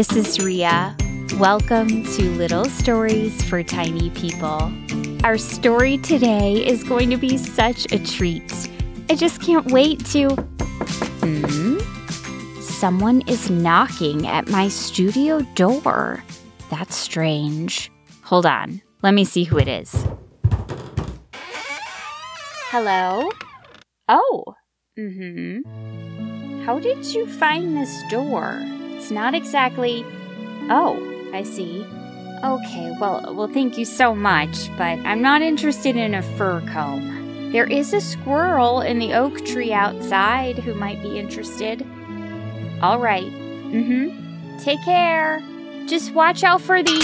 this is Rhea. Welcome to Little Stories for Tiny People. Our story today is going to be such a treat. I just can't wait to. Hmm? Someone is knocking at my studio door. That's strange. Hold on. Let me see who it is. Hello? Oh. Mm hmm. How did you find this door? Not exactly. Oh, I see. Okay, well, well, thank you so much, but I'm not interested in a fur comb. There is a squirrel in the oak tree outside who might be interested. All right. Mm-hmm. Take care. Just watch out for the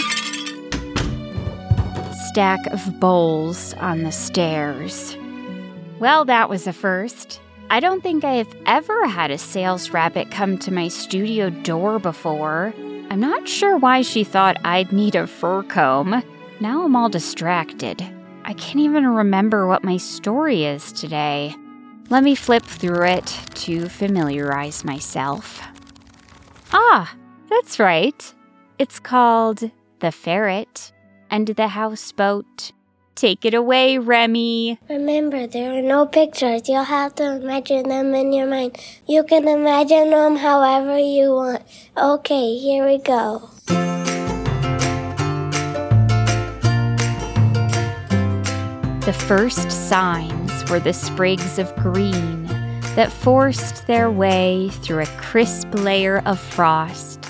stack of bowls on the stairs. Well, that was a first. I don't think I have ever had a sales rabbit come to my studio door before. I'm not sure why she thought I'd need a fur comb. Now I'm all distracted. I can't even remember what my story is today. Let me flip through it to familiarize myself. Ah, that's right. It's called The Ferret and the Houseboat. Take it away, Remy. Remember, there are no pictures. You'll have to imagine them in your mind. You can imagine them however you want. Okay, here we go. The first signs were the sprigs of green that forced their way through a crisp layer of frost.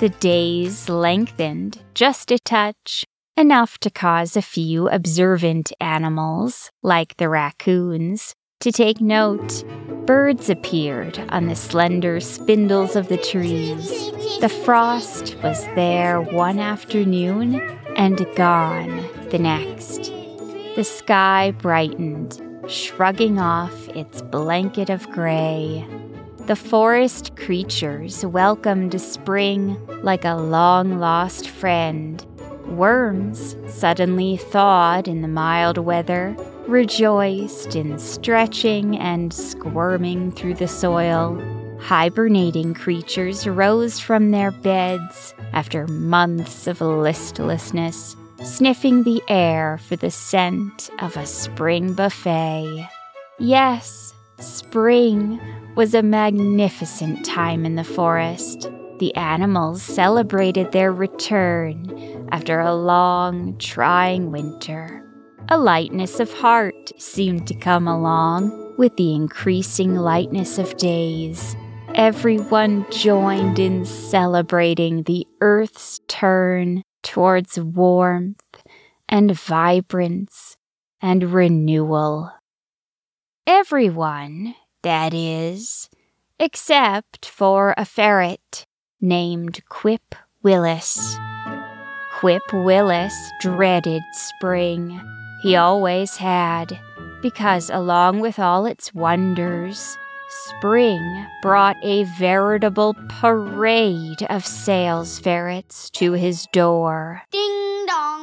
The days lengthened just a touch, enough to cause a few observant animals, like the raccoons, to take note. Birds appeared on the slender spindles of the trees. The frost was there one afternoon and gone the next. The sky brightened, shrugging off its blanket of gray. The forest creatures welcomed spring like a long lost friend. Worms suddenly thawed in the mild weather, rejoiced in stretching and squirming through the soil. Hibernating creatures rose from their beds after months of listlessness sniffing the air for the scent of a spring buffet. Yes, spring was a magnificent time in the forest. The animals celebrated their return after a long, trying winter. A lightness of heart seemed to come along with the increasing lightness of days. Everyone joined in celebrating the earth's turn towards warmth and vibrance and renewal. Everyone, that is, except for a ferret named Quip Willis. Quip Willis dreaded spring. He always had, because along with all its wonders, spring brought a veritable parade of sales ferrets to his door. Ding.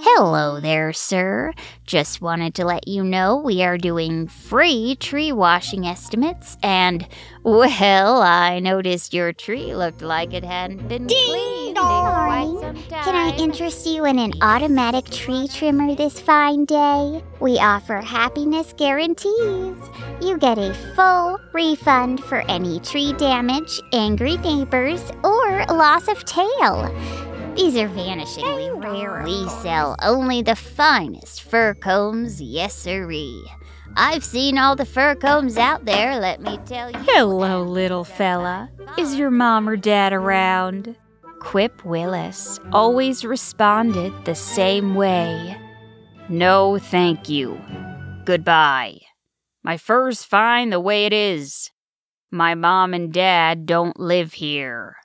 Hello there, sir. Just wanted to let you know we are doing free tree washing estimates, and, well, I noticed your tree looked like it hadn't been cleaned in quite some time. Can I interest you in an automatic tree trimmer this fine day? We offer happiness guarantees. You get a full refund for any tree damage, angry neighbors, or loss of tail. These are vanishingly rare. We sell only the finest fur combs, yes sirree. I've seen all the fur combs out there, let me tell you. Hello, little fella. Is your mom or dad around? Quip Willis always responded the same way. No, thank you. Goodbye. My fur's fine the way it is. My mom and dad don't live here.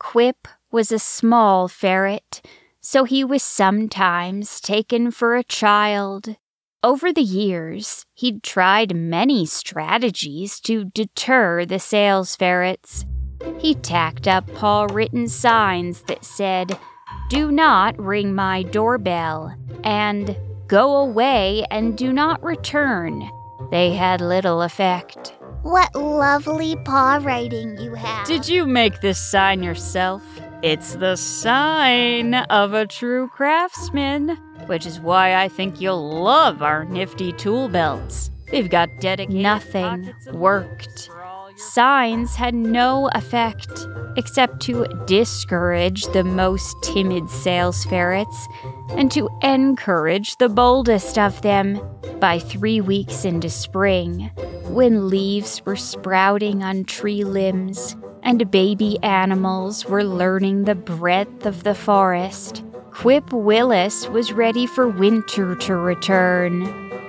Quip was a small ferret, so he was sometimes taken for a child. Over the years, he'd tried many strategies to deter the sales ferrets. He tacked up paw written signs that said, Do not ring my doorbell, and Go away and do not return. They had little effect. What lovely paw writing you have. Did you make this sign yourself? It's the sign of a true craftsman, which is why I think you'll love our nifty tool belts. They've got dedicated Nothing worked. Signs had no effect except to discourage the most timid sales ferrets and to encourage the boldest of them. By three weeks into spring, when leaves were sprouting on tree limbs and baby animals were learning the breadth of the forest, Quip Willis was ready for winter to return.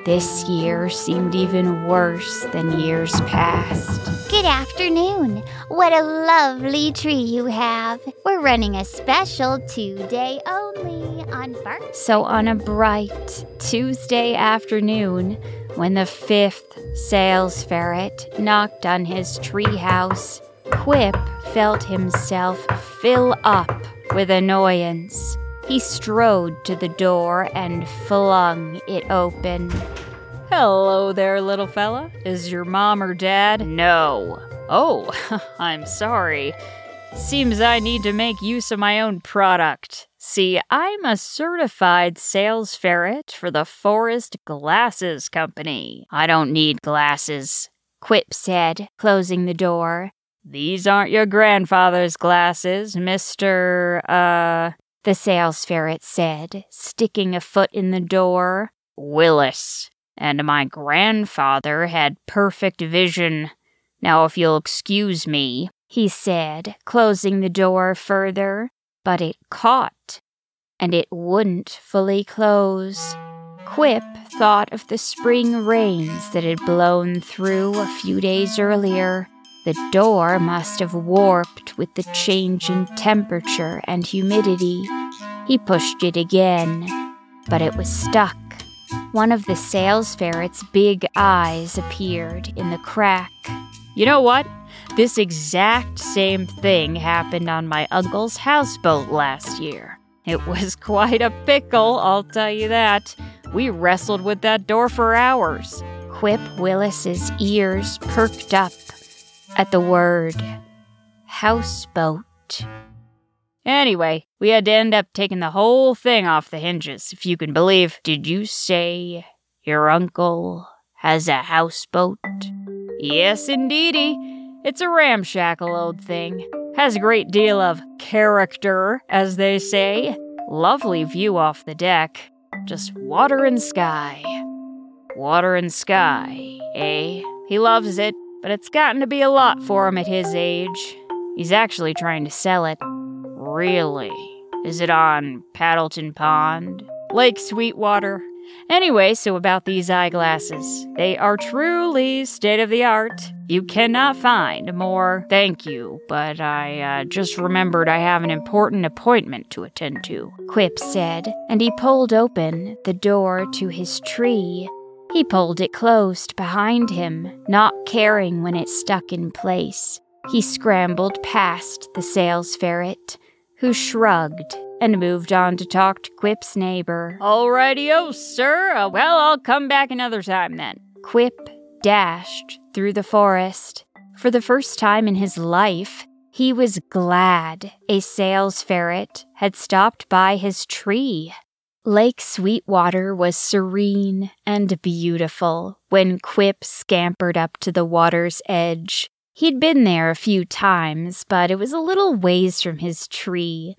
This year seemed even worse than years past. Good afternoon. What a lovely tree you have. We're running a special two-day only on bark. So, on a bright Tuesday afternoon, when the fifth sales ferret knocked on his treehouse, Quip felt himself fill up with annoyance. He strode to the door and flung it open. Hello there, little fella. Is your mom or dad? No. Oh, I'm sorry. Seems I need to make use of my own product. See, I'm a certified sales ferret for the Forest Glasses Company. I don't need glasses, Quip said, closing the door. These aren't your grandfather's glasses, Mr. Uh, the sales ferret said, sticking a foot in the door. Willis and my grandfather had perfect vision. Now, if you'll excuse me, he said, closing the door further, but it caught, and it wouldn't fully close. Quip thought of the spring rains that had blown through a few days earlier. The door must have warped with the change in temperature and humidity. He pushed it again, but it was stuck. One of the sales ferret's big eyes appeared in the crack. You know what? This exact same thing happened on my uncle's houseboat last year. It was quite a pickle, I'll tell you that. We wrestled with that door for hours. Quip Willis's ears perked up at the word houseboat. Anyway, we had to end up taking the whole thing off the hinges, if you can believe. Did you say your uncle has a houseboat? Yes, indeedy. It's a ramshackle old thing. Has a great deal of character, as they say. Lovely view off the deck. Just water and sky. Water and sky, eh? He loves it, but it's gotten to be a lot for him at his age. He's actually trying to sell it. Really? Is it on Paddleton Pond? Lake Sweetwater? Anyway, so about these eyeglasses. They are truly state of the art. You cannot find more. Thank you, but I uh, just remembered I have an important appointment to attend to. Quip said, and he pulled open the door to his tree. He pulled it closed behind him, not caring when it stuck in place. He scrambled past the sales ferret who shrugged and moved on to talk to Quip's neighbor. Alrighty-o, sir. Uh, well, I'll come back another time then. Quip dashed through the forest. For the first time in his life, he was glad a sales ferret had stopped by his tree. Lake Sweetwater was serene and beautiful when Quip scampered up to the water's edge. He'd been there a few times, but it was a little ways from his tree,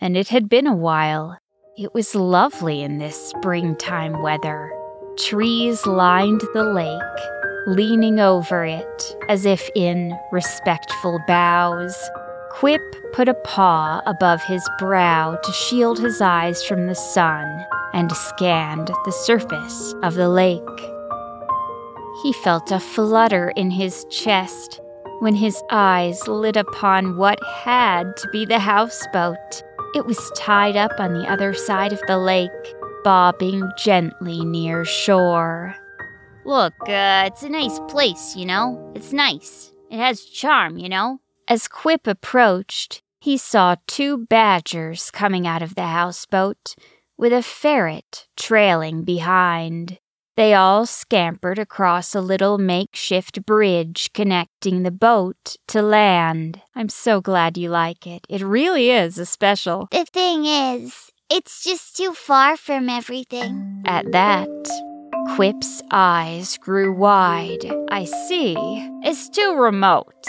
and it had been a while. It was lovely in this springtime weather. Trees lined the lake, leaning over it as if in respectful bows. Quip put a paw above his brow to shield his eyes from the sun and scanned the surface of the lake. He felt a flutter in his chest when his eyes lit upon what had to be the houseboat. It was tied up on the other side of the lake, bobbing gently near shore. Look, uh, it's a nice place, you know? It's nice. It has charm, you know? As Quip approached, he saw two badgers coming out of the houseboat, with a ferret trailing behind. They all scampered across a little makeshift bridge connecting the boat to land. I'm so glad you like it. It really is a special. The thing is, it's just too far from everything. At that, Quip's eyes grew wide. I see. It's too remote.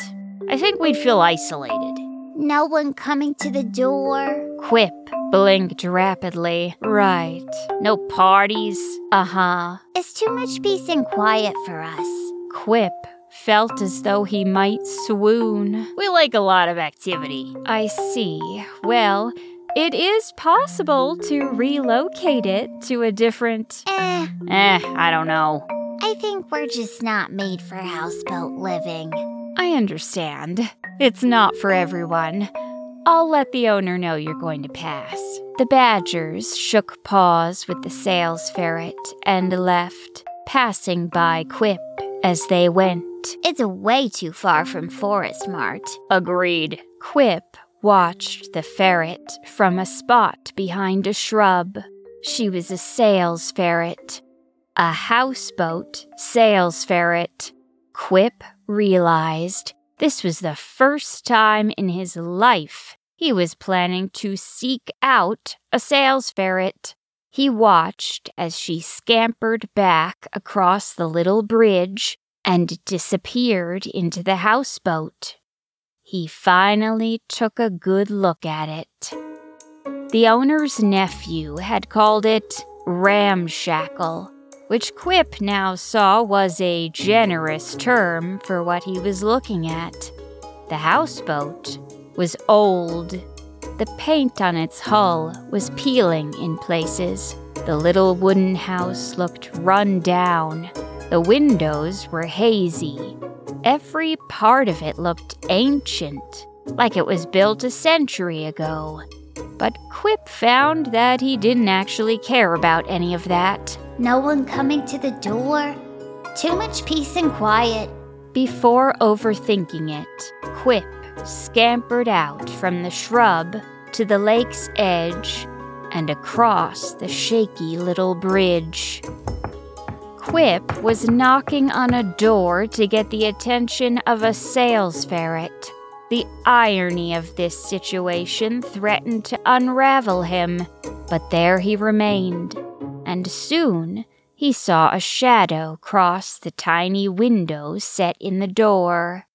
I think we'd feel isolated. No one coming to the door. Quip blinked rapidly. Right. No parties. Uh huh. It's too much peace and quiet for us. Quip felt as though he might swoon. We like a lot of activity. I see. Well, it is possible to relocate it to a different. Eh, Eh, I don't know. I think we're just not made for houseboat living. I understand. It's not for everyone. I'll let the owner know you're going to pass. The badgers shook paws with the sales ferret and left, passing by Quip as they went. It's way too far from Forest Mart. Agreed. Quip watched the ferret from a spot behind a shrub. She was a sales ferret, a houseboat sales ferret. Quip realized this was the first time in his life he was planning to seek out a sales ferret. He watched as she scampered back across the little bridge and disappeared into the houseboat. He finally took a good look at it. The owner's nephew had called it ramshackle, which Quip now saw was a generous term for what he was looking at. The houseboat was old. The paint on its hull was peeling in places. The little wooden house looked run down. The windows were hazy. Every part of it looked ancient, like it was built a century ago. But Quip found that he didn't actually care about any of that. No one coming to the door. Too much peace and quiet. Before overthinking it, Quip scampered out from the shrub to the lake's edge and across the shaky little bridge. Quip was knocking on a door to get the attention of a sales ferret. The irony of this situation threatened to unravel him, but there he remained, and soon he saw a shadow cross the tiny window set in the door.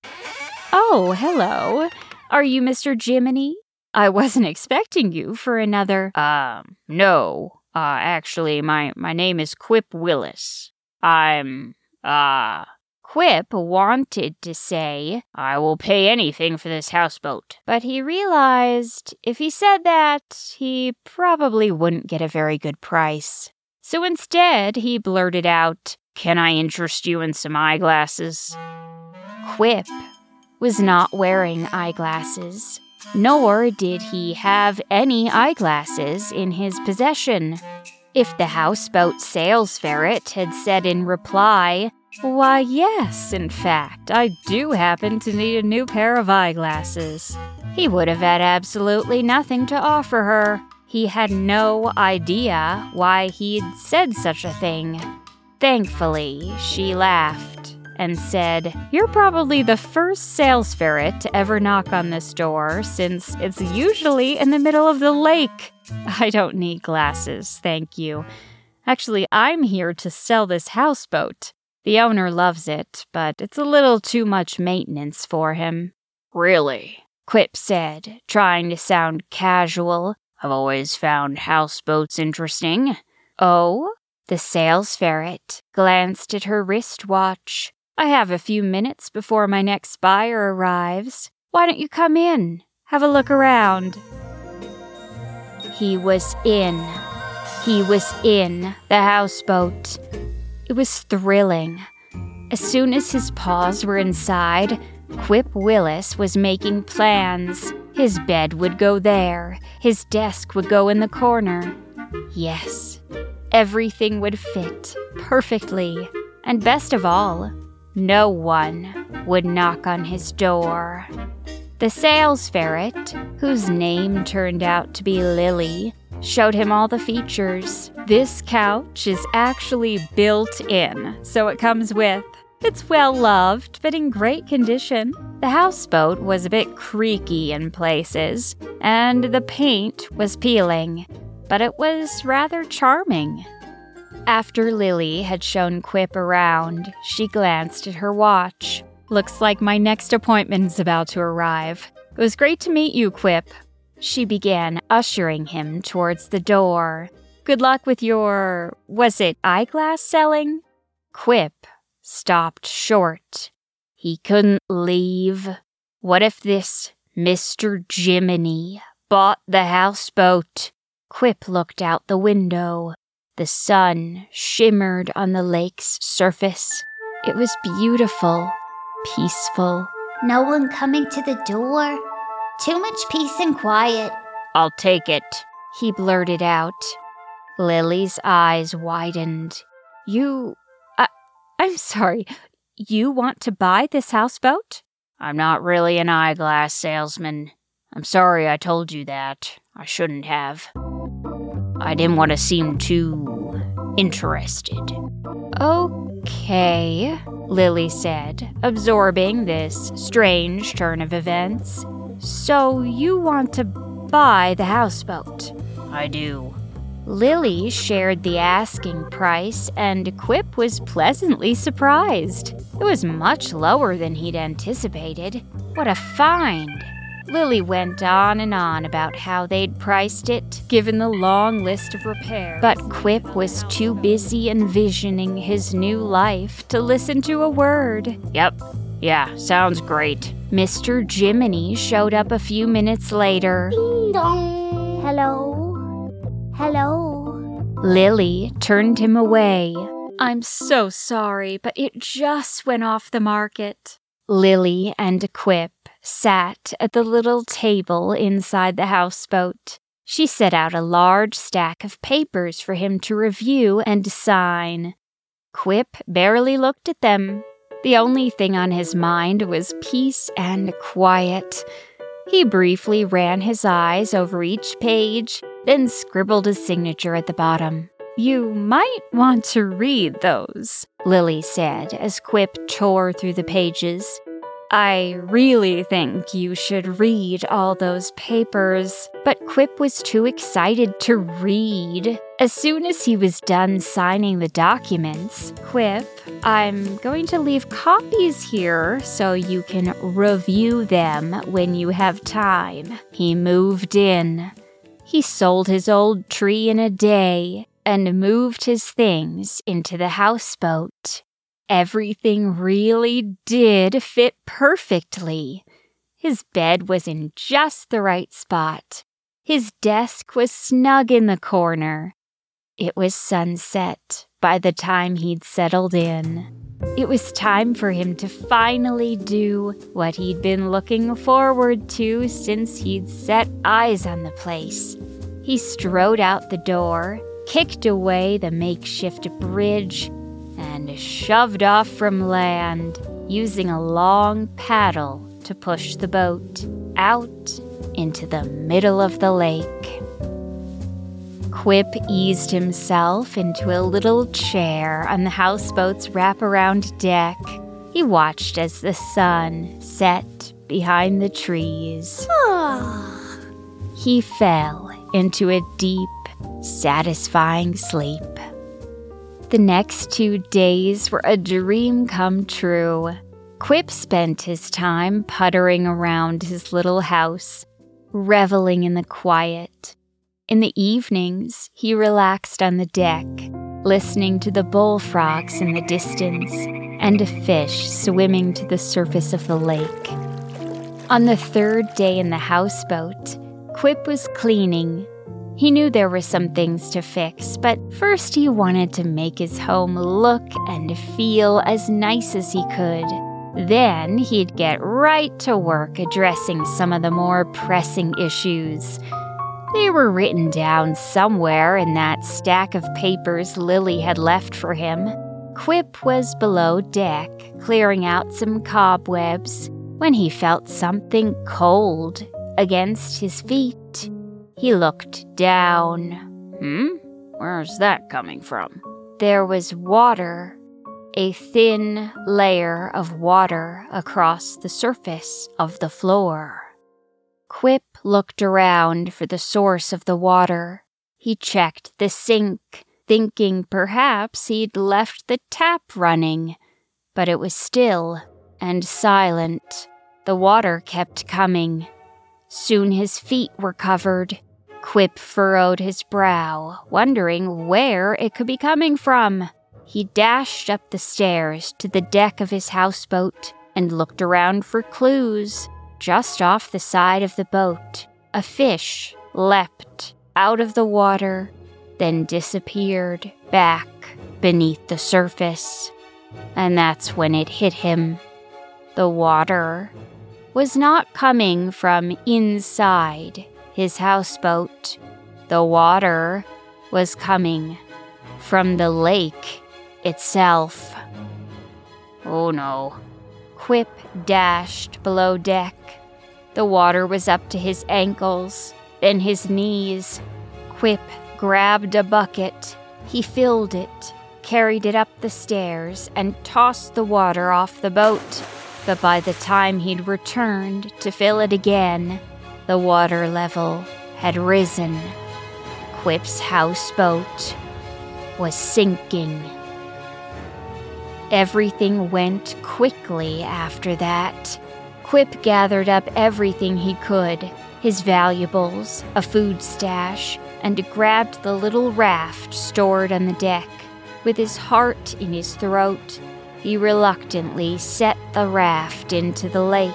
Oh, hello. Are you Mr. Jiminy? I wasn't expecting you for another. Um, no. Uh, actually, my, my name is Quip Willis. I'm, uh, Quip wanted to say, I will pay anything for this houseboat. but he realized if he said that, he probably wouldn't get a very good price. So instead, he blurted out, Can I interest you in some eyeglasses? Quip was not wearing eyeglasses, nor did he have any eyeglasses in his possession. If the houseboat sales ferret had said in reply, Why, yes, in fact, I do happen to need a new pair of eyeglasses, he would have had absolutely nothing to offer her. He had no idea why he'd said such a thing. Thankfully, she laughed and said, You're probably the first sales ferret to ever knock on this door, since it's usually in the middle of the lake. I don't need glasses, thank you. Actually, I'm here to sell this houseboat. The owner loves it, but it's a little too much maintenance for him. Really? Quip said, trying to sound casual. I've always found houseboats interesting. Oh? The sales ferret glanced at her wristwatch. I have a few minutes before my next buyer arrives. Why don't you come in? Have a look around. He was in. He was in the houseboat. It was thrilling. As soon as his paws were inside, Quip Willis was making plans. His bed would go there, his desk would go in the corner. Yes, everything would fit perfectly. And best of all, no one would knock on his door. The sales ferret, whose name turned out to be Lily, showed him all the features. This couch is actually built in, so it comes with. It's well loved, but in great condition. The houseboat was a bit creaky in places, and the paint was peeling, but it was rather charming. After Lily had shown Quip around, she glanced at her watch. Looks like my next appointment's about to arrive. It was great to meet you, Quip. She began ushering him towards the door. Good luck with your. was it eyeglass selling? Quip stopped short. He couldn't leave. What if this Mr. Jiminy bought the houseboat? Quip looked out the window. The sun shimmered on the lake's surface. It was beautiful, peaceful. No one coming to the door? Too much peace and quiet. I'll take it. He blurted out. Lily's eyes widened. You. I'm sorry. You want to buy this houseboat? I'm not really an eyeglass salesman. I'm sorry I told you that. I shouldn't have. I didn't want to seem too interested. Okay, Lily said, absorbing this strange turn of events. So you want to buy the houseboat? I do. Lily shared the asking price, and Quip was pleasantly surprised. It was much lower than he'd anticipated. What a find! Lily went on and on about how they'd priced it, given the long list of repairs. But Quip was too busy envisioning his new life to listen to a word. Yep. Yeah, sounds great. Mr. Jiminy showed up a few minutes later. Ding dong. Hello? Hello? Lily turned him away. I'm so sorry, but it just went off the market. Lily and Quip sat at the little table inside the houseboat. She set out a large stack of papers for him to review and sign. Quip barely looked at them. The only thing on his mind was peace and quiet. He briefly ran his eyes over each page, then scribbled his signature at the bottom. You might want to read those, Lily said as Quip tore through the pages. I really think you should read all those papers. But Quip was too excited to read. As soon as he was done signing the documents, Quip, I'm going to leave copies here so you can review them when you have time. He moved in. He sold his old tree in a day and moved his things into the houseboat. Everything really did fit perfectly. His bed was in just the right spot. His desk was snug in the corner. It was sunset by the time he'd settled in. It was time for him to finally do what he'd been looking forward to since he'd set eyes on the place. He strode out the door, kicked away the makeshift bridge, and shoved off from land, using a long paddle to push the boat out into the middle of the lake. Quip eased himself into a little chair on the houseboat's wraparound deck. He watched as the sun set behind the trees. Ah. he fell into a deep, satisfying sleep. The next two days were a dream come true. Quip spent his time puttering around his little house, reveling in the quiet. In the evenings, he relaxed on the deck, listening to the bullfrogs in the distance and a fish swimming to the surface of the lake. On the third day in the houseboat, Quip was cleaning he knew there were some things to fix, but first he wanted to make his home look and feel as nice as he could. Then he'd get right to work addressing some of the more pressing issues. They were written down somewhere in that stack of papers Lily had left for him. Quip was below deck, clearing out some cobwebs, when he felt something cold against his feet. He looked down. Hmm? Where's that coming from? There was water, a thin layer of water across the surface of the floor. Quip looked around for the source of the water. He checked the sink, thinking perhaps he'd left the tap running, but it was still and silent. The water kept coming. Soon his feet were covered. Quip furrowed his brow, wondering where it could be coming from. He dashed up the stairs to the deck of his houseboat and looked around for clues. Just off the side of the boat, a fish leapt out of the water, then disappeared back beneath the surface. And that's when it hit him. The water was not coming from inside his houseboat. The water was coming from the lake itself. Oh no. Quip dashed below deck. The water was up to his ankles, then his knees. Quip grabbed a bucket. He filled it, carried it up the stairs, and tossed the water off the boat. But by the time he'd returned to fill it again, the water level had risen. Quip's houseboat was sinking. Everything went quickly after that. Quip gathered up everything he could his valuables, a food stash, and grabbed the little raft stored on the deck. With his heart in his throat, he reluctantly set the raft into the lake.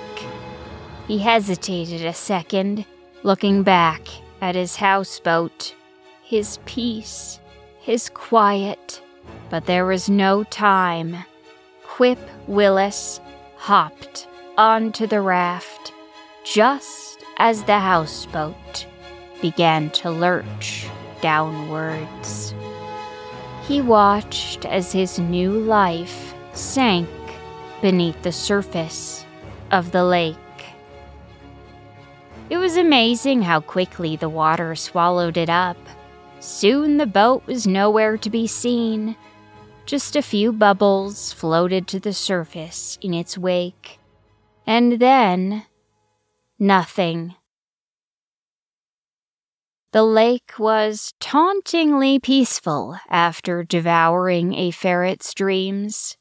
He hesitated a second, looking back at his houseboat, his peace, his quiet. But there was no time. Quip Willis hopped onto the raft just as the houseboat began to lurch downwards. He watched as his new life sank beneath the surface of the lake. It was amazing how quickly the water swallowed it up. Soon the boat was nowhere to be seen. Just a few bubbles floated to the surface in its wake. And then, nothing. The lake was tauntingly peaceful after devouring a ferret's dreams.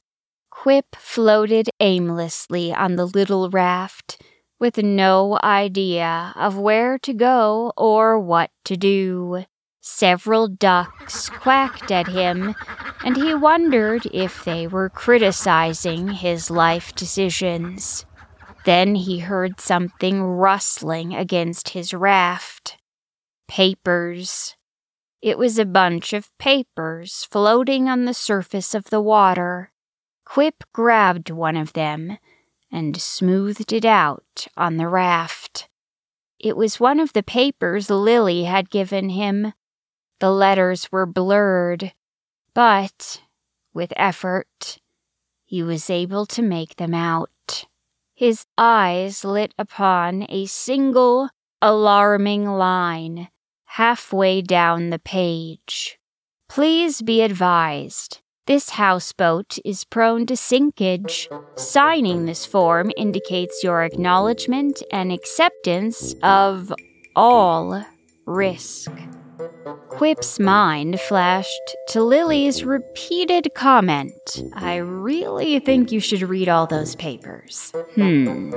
Quip floated aimlessly on the little raft with no idea of where to go or what to do. Several ducks quacked at him, and he wondered if they were criticizing his life decisions. Then he heard something rustling against his raft. Papers. It was a bunch of papers floating on the surface of the water. Quip grabbed one of them and smoothed it out on the raft. It was one of the papers Lily had given him. The letters were blurred, but with effort, he was able to make them out. His eyes lit upon a single alarming line halfway down the page. Please be advised. This houseboat is prone to sinkage. Signing this form indicates your acknowledgement and acceptance of all risk. Quip's mind flashed to Lily's repeated comment I really think you should read all those papers. Hmm.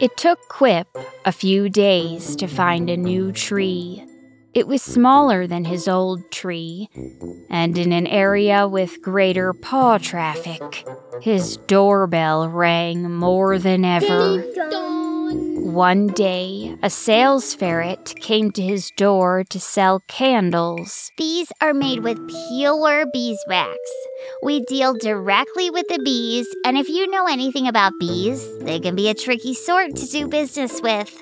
It took Quip a few days to find a new tree. It was smaller than his old tree, and in an area with greater paw traffic. His doorbell rang more than ever. One day, a sales ferret came to his door to sell candles. These are made with pure beeswax. We deal directly with the bees, and if you know anything about bees, they can be a tricky sort to do business with.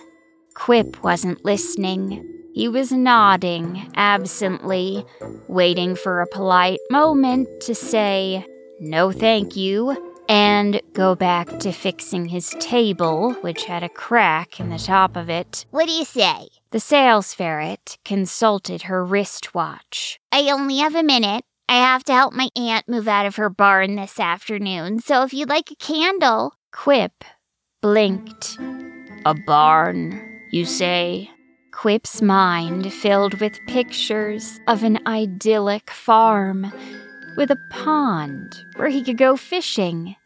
Quip wasn't listening. He was nodding absently, waiting for a polite moment to say, No, thank you, and go back to fixing his table, which had a crack in the top of it. What do you say? The sales ferret consulted her wristwatch. I only have a minute. I have to help my aunt move out of her barn this afternoon, so if you'd like a candle. Quip blinked. A barn, you say? Quip's mind filled with pictures of an idyllic farm with a pond where he could go fishing.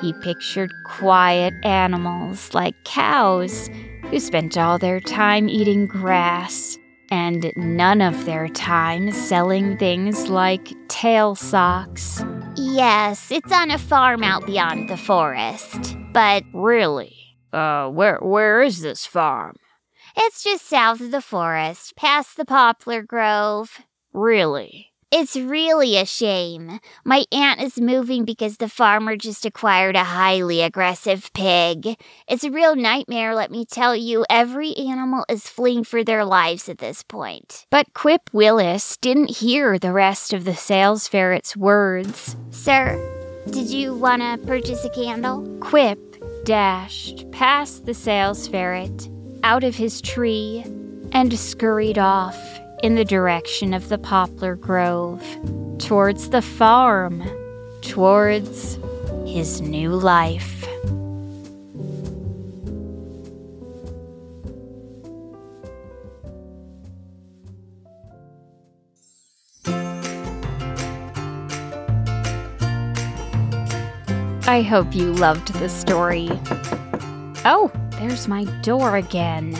He pictured quiet animals like cows who spent all their time eating grass and none of their time selling things like tail socks. Yes, it's on a farm out beyond the forest. But really? Uh where where is this farm? It's just south of the forest, past the poplar grove. Really? It's really a shame. My aunt is moving because the farmer just acquired a highly aggressive pig. It's a real nightmare, let me tell you. Every animal is fleeing for their lives at this point. But Quip Willis didn't hear the rest of the sales ferret's words. Sir, did you want to purchase a candle? Quip dashed past the sales ferret, out of his tree, and scurried off in the direction of the poplar grove, towards the farm, towards his new life. I hope you loved the story. Oh, there's my door again.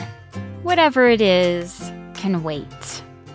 Whatever it is, can wait.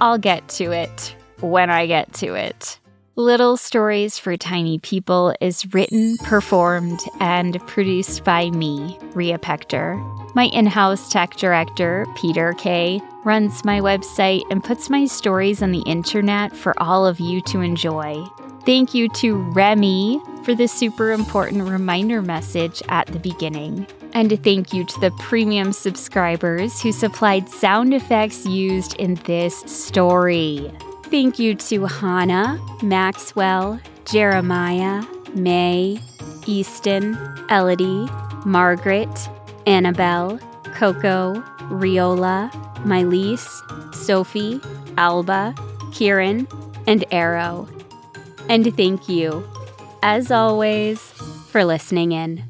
I'll get to it when I get to it. Little Stories for Tiny People is written, performed, and produced by me, Rhea Pechter. My in house tech director, Peter Kay, runs my website and puts my stories on the internet for all of you to enjoy. Thank you to Remy for the super important reminder message at the beginning. And a thank you to the premium subscribers who supplied sound effects used in this story. Thank you to Hanna, Maxwell, Jeremiah, Mae, Easton, Elodie, Margaret, Annabel, Koko, Reola, Maylis, Sophie, Alba, Kieran, and Aaro. And thank you, as always, for listening in.